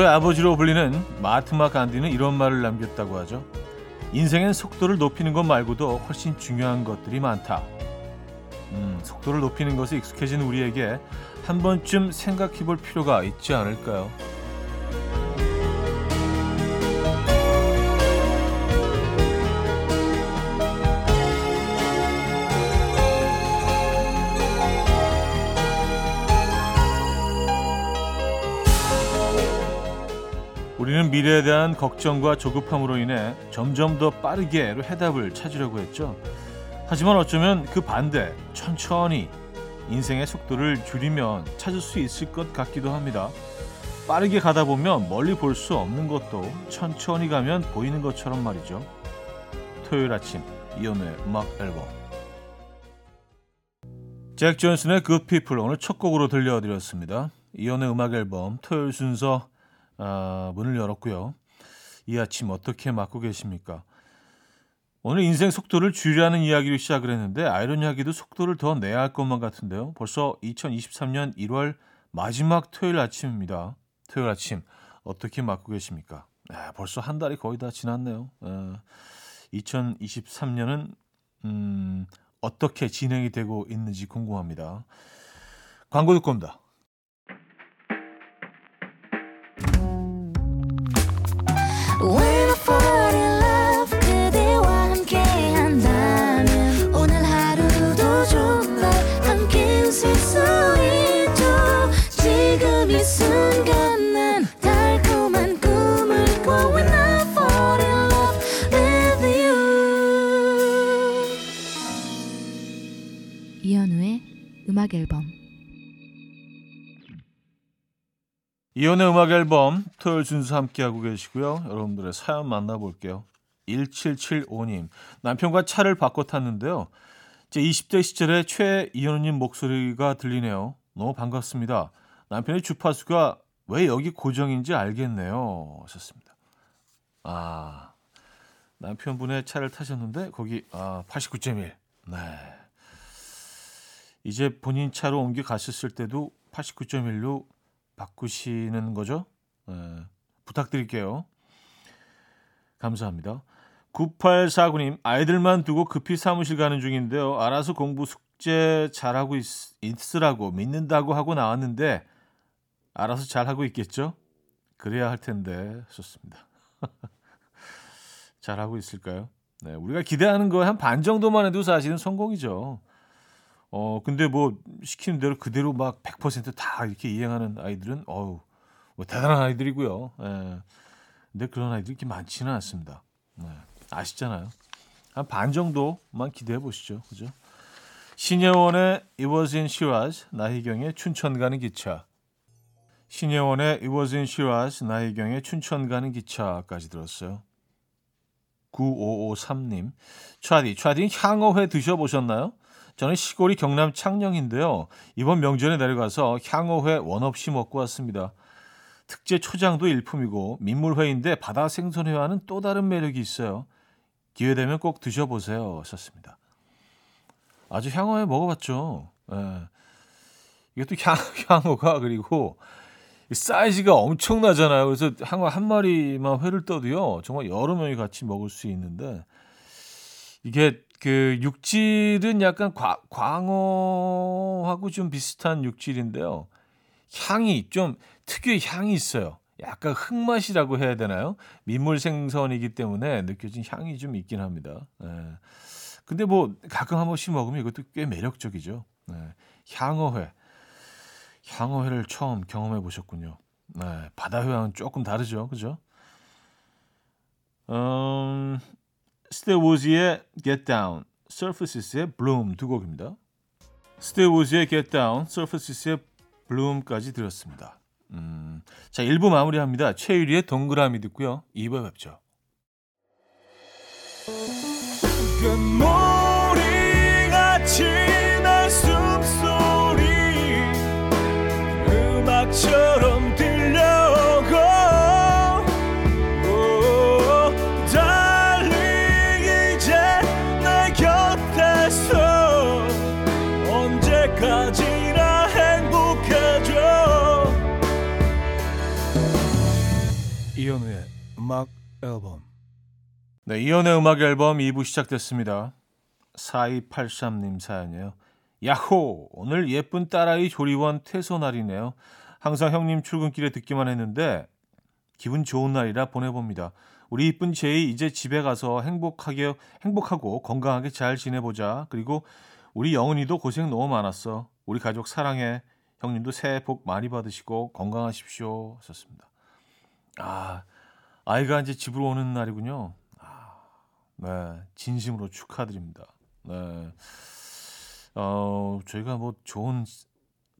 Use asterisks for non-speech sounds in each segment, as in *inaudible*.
감도의 아버지로 불리는 마트마 간디는 이런 말을 남겼다고 하죠. 인생엔 속도를 높이는 것 말고도 훨씬 중요한 것들이 많다. 음, 속도를 높이는 것에 익숙해진 우리에게 한 번쯤 생각해 볼 필요가 있지 않을까요? 우리는 미래에 대한 걱정과 조급함으로 인해 점점 더 빠르게 해답을 찾으려고 했죠. 하지만 어쩌면 그 반대, 천천히 인생의 속도를 줄이면 찾을 수 있을 것 같기도 합니다. 빠르게 가다 보면 멀리 볼 수 없는 것도 천천히 가면 보이는 것처럼 말이죠. 토요일 아침 이연우의 음악 앨범 잭 존슨의 Good People 오늘 첫 곡으로 들려드렸습니다. 이연우의 음악 앨범 토요일 순서 아, 문을 열었고요. 이 아침 어떻게 맞고 계십니까? 오늘 인생 속도를 줄이라는 이야기로 시작을 했는데 아이러니하게도 속도를 더 내야 할 것만 같은데요. 벌써 2023년 1월 마지막 토요일 아침입니다. 토요일 아침 어떻게 맞고 계십니까? 아, 벌써 한 달이 거의 다 지났네요. 아, 2023년은 음, 어떻게 진행이 되고 있는지 궁금합니다. 광고 듣고 옵니다. 음악 앨범 이혼의 음악 앨범 토요일 순서 함께하고 계시고요. 여러분들의 사연 만나볼게요. 1775님 남편과 차를 바꿔 탔는데요. 제 20대 시절에 최이현우님 목소리가 들리네요. 너무 반갑습니다. 남편의 주파수가 왜 여기 고정인지 알겠네요. 하셨습니다. 아 남편분의 차를 타셨는데 거기 아 89.1. 네. 이제 본인 차로 옮겨 갔었을 때도 89.1로 바꾸시는 거죠? 네, 부탁드릴게요. 감사합니다. 9849님, 아이들만 두고 급히 사무실 가는 중인데요. 알아서 공부 숙제 잘하고 있, 있으라고 믿는다고 하고 나왔는데, 알아서 잘하고 있겠죠? 그래야 할 텐데, 좋습니다. *laughs* 잘하고 있을까요? 네, 우리가 기대하는 거 한 반 정도만 해도 사실은 성공이죠. 어 근데 뭐 시키는 대로 그대로 막 100%다 이렇게 이행하는 아이들은 어우 뭐 대단한 아이들이고요. 예. 근데 그런 아이들이 이렇게 많지는 않습니다. 네. 아시잖아요. 한 반 정도만 기대해 보시죠. 그죠? 신예원의 It Was in Shiraz, 나희경의 춘천 가는 기차. 신예원의 It Was in Shiraz, 나희경의 춘천 가는 기차까지 들었어요. 9553님. 차디, 차디 향어회 드셔보셨나요? 저는 시골이 경남 창녕인데요. 이번 명절에 내려가서 향어회 원 없이 먹고 왔습니다. 특제 초장도 일품이고 민물회인데 바다 생선회와는 또 다른 매력이 있어요. 기회 되면 꼭 드셔보세요. 하셨습니다. 아주 향어회 먹어봤죠. 예. 이것도 향, *laughs* 향어가 그리고 사이즈가 엄청나잖아요. 그래서 향어 한 마리만 회를 떠도요. 정말 여러 명이 같이 먹을 수 있는데 이게 그 육질은 약간 과, 광어하고 좀 비슷한 육질인데요. 향이 좀 특유의 향이 있어요. 약간 흙맛이라고 해야 되나요? 민물 생선이기 때문에 느껴진 향이 좀 있긴 합니다. 네. 근데 뭐 가끔 한 번씩 먹으면 이것도 꽤 매력적이죠. 네. 향어회. 향어회를 처음 경험해 보셨군요. 네. 바다회와는 조금 다르죠. 그죠? 음, 스테우즈의 Get Down, Surfaces의 Bloom 두 곡입니다. 스테우즈의 Get Down, Surfaces의 Bloom까지 들었습니다. 음, 자 1부 마무리합니다. 최유리의 동그라미 듣고요. 2부에 뵙죠. 이현우의 음악 앨범 네, 이연의 음악 앨범 2부 시작됐습니다. 4283님 사연이에요. 야호! 오늘 예쁜 딸아이 조리원 퇴소 날이네요. 항상 형님 출근길에 듣기만 했는데 기분 좋은 날이라 보내봅니다. 우리 이쁜 제이 이제 집에 가서 행복하게 행복하고 건강하게 잘 지내보자. 그리고 우리 영은이도 고생 너무 많았어. 우리 가족 사랑해. 형님도 새해 복 많이 받으시고 건강하십시오. 하셨습니다. 아, 아이가 이제 집으로 오는 날이군요. 아, 네, 진심으로 축하드립니다. 네, 어, 저희가 뭐 좋은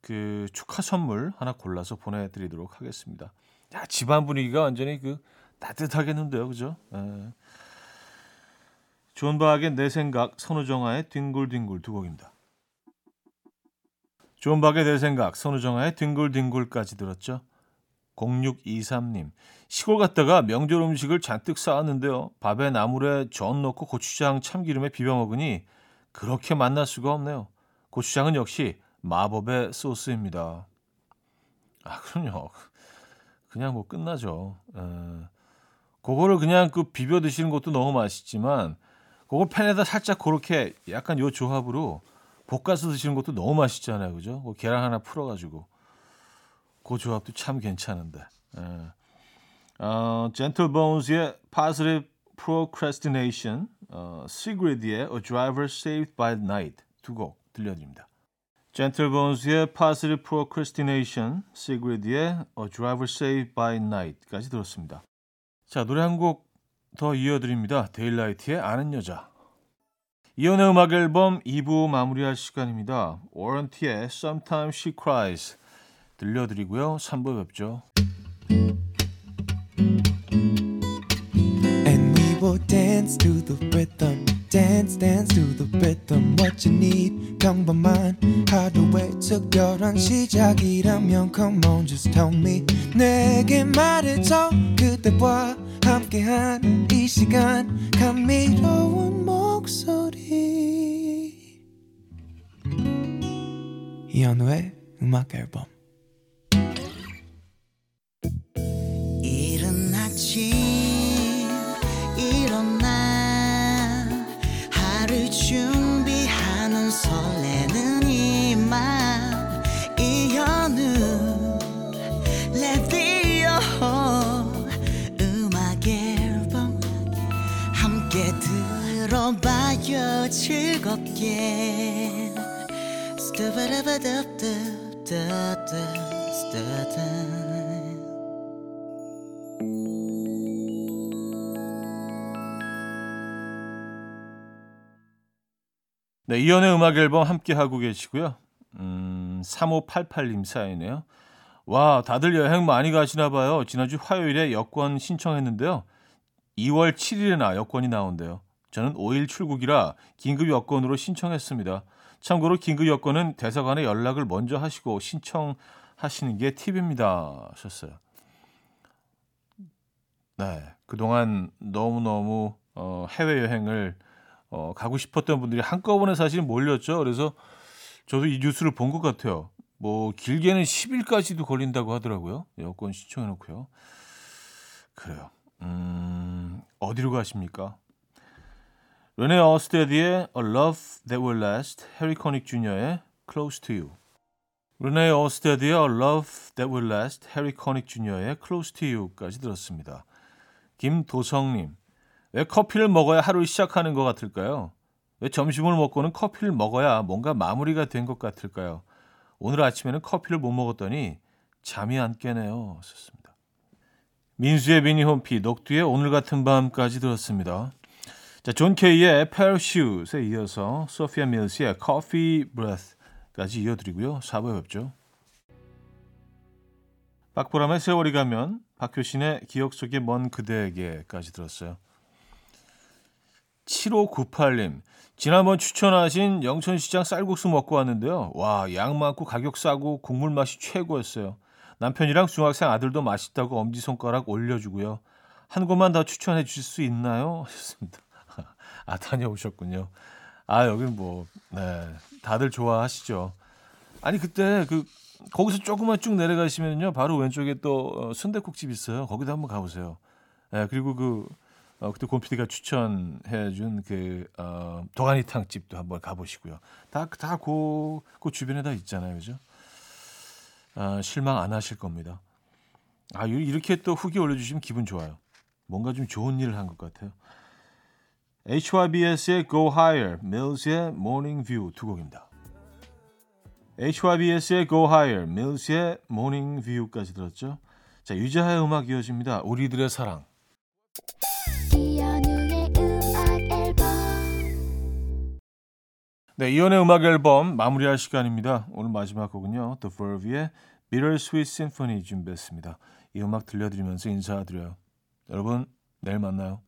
그 축하 선물 하나 골라서 보내드리도록 하겠습니다. 야, 집안 분위기가 완전히 그 따뜻하겠는데요, 그죠? 네. 존박의 네 생각, 선우정아의 뒹굴뒹굴 두 곡입니다. 존박의 네 생각, 선우정아의 뒹굴뒹굴까지 들었죠. 0623님. 시골 갔다가 명절 음식을 잔뜩 싸왔는데요. 밥에 나물에 전 넣고 고추장 참기름에 비벼 먹으니 그렇게 맛날 수가 없네요. 고추장은 역시 마법의 소스입니다. 아, 그럼요. 그냥 뭐 끝나죠. 에, 그거를 그냥 그 비벼 드시는 것도 너무 맛있지만 그거 팬에다 살짝 그렇게 약간 요 조합으로 볶아서 드시는 것도 너무 맛있잖아요. 그죠? 그 계란 하나 풀어가지고. 그 조합도 참 괜찮은데. 예. 어, 젠틀보운스의 Positive Procrastination, 어, Sigrid의 A Driver Saved by Night 두 곡 들려드립니다. 젠틀보운스의 Positive Procrastination, Sigrid의 A Driver Saved by Night까지 들었습니다. 자, 노래 한 곡 더 이어드립니다. 데일라이트의 아는 여자. 이연의 음악 앨범 2부 마무리할 시간입니다. 워런티의 Sometimes She Cries 들려드리고요. 3부 뵙죠. Dance to the rhythm. Dance, dance to the rhythm. What you need, 평범한 하루의 특별한 시작이라면 Come on, just tell me. 내게 말해줘. 그대와 함께한 이 시간. 감미로운 목소리. 이현우의 음악 앨범. 이른 아침 들어봐요 즐겁게 스타바라바답답답답답 네, 이연의 음악 앨범 함께 하고 계시고요. 음, 3588님 사연이네요. 와, 다들 여행 많이 가시나 봐요. 지난주 화요일에 여권 신청했는데요. 2월 7일에나 여권이 나온대요. 저는 5일 출국이라 긴급 여권으로 신청했습니다. 참고로 긴급 여권은 대사관에 연락을 먼저 하시고 신청하시는 게 팁입니다. 하셨어요. 네, 그동안 너무너무 어, 해외여행을 어, 가고 싶었던 분들이 한꺼번에 사실 몰렸죠. 그래서 저도 이 뉴스를 본 것 같아요. 뭐 길게는 10일까지도 걸린다고 하더라고요. 여권 신청해 놓고요. 그래요. 음, 어디로 가십니까? 레네 어스테디의 A Love That Will Last, 해리 코닉 주니어의 Close to You. 레네 어스테디의 A Love That Will Last, 해리 코닉 주니어의 Close to You까지 들었습니다. 김도성님, 왜 커피를 먹어야 하루를 시작하는 것 같을까요? 왜 점심을 먹고는 커피를 먹어야 뭔가 마무리가 된 것 같을까요? 오늘 아침에는 커피를 못 먹었더니 잠이 안 깨네요. 썼습니다. 민수의 미니홈피, 녹두의 오늘 같은 밤까지 들었습니다. 자, 존 케이의 Parachute 에 이어서 소피아 밀스의 Coffee Breath까지 이어드리고요. 4부에 뵙죠. 박보람의 세월이 가면 박효신의 기억 속의 먼 그대에게까지 들었어요. 7598님, 지난번 추천하신 영천시장 쌀국수 먹고 왔는데요. 와, 양 많고 가격 싸고 국물 맛이 최고였어요. 남편이랑 중학생 아들도 맛있다고 엄지손가락 올려주고요. 한 곳만 더 추천해 주실 수 있나요? 하셨습니다. 아, 다녀오셨군요. 아, 여긴 뭐, 네, 다들 좋아하시죠. 아니, 그때 그 거기서 조금만 쭉 내려가시면요. 바로 왼쪽에 또 어, 순대국집 있어요. 거기도 한번 가보세요. 예, 그리고 그 어, 그때 곰피디가 추천해준 그 어, 도가니탕 집도 한번 가보시고요. 다다그 그 주변에 다 있잖아요, 그죠? 아, 실망 안 하실 겁니다. 아 이- 이렇게 또 후기 올려주시면 기분 좋아요. 뭔가 좀 좋은 일을 한 것 같아요. HYBS의 Go Higher, Mills의 Morning View 두 곡입니다. HYBS의 Go Higher, Mills의 Morning View까지 들었죠. 자 유자의 음악 이어집니다. 우리들의 사랑. 네, 이연의 음악 앨범 마무리할 시간입니다. 오늘 마지막 곡은요. The Verve의 Bittersweet Symphony 준비했습니다. 이 음악 들려드리면서 인사드려요. 여러분, 내일 만나요.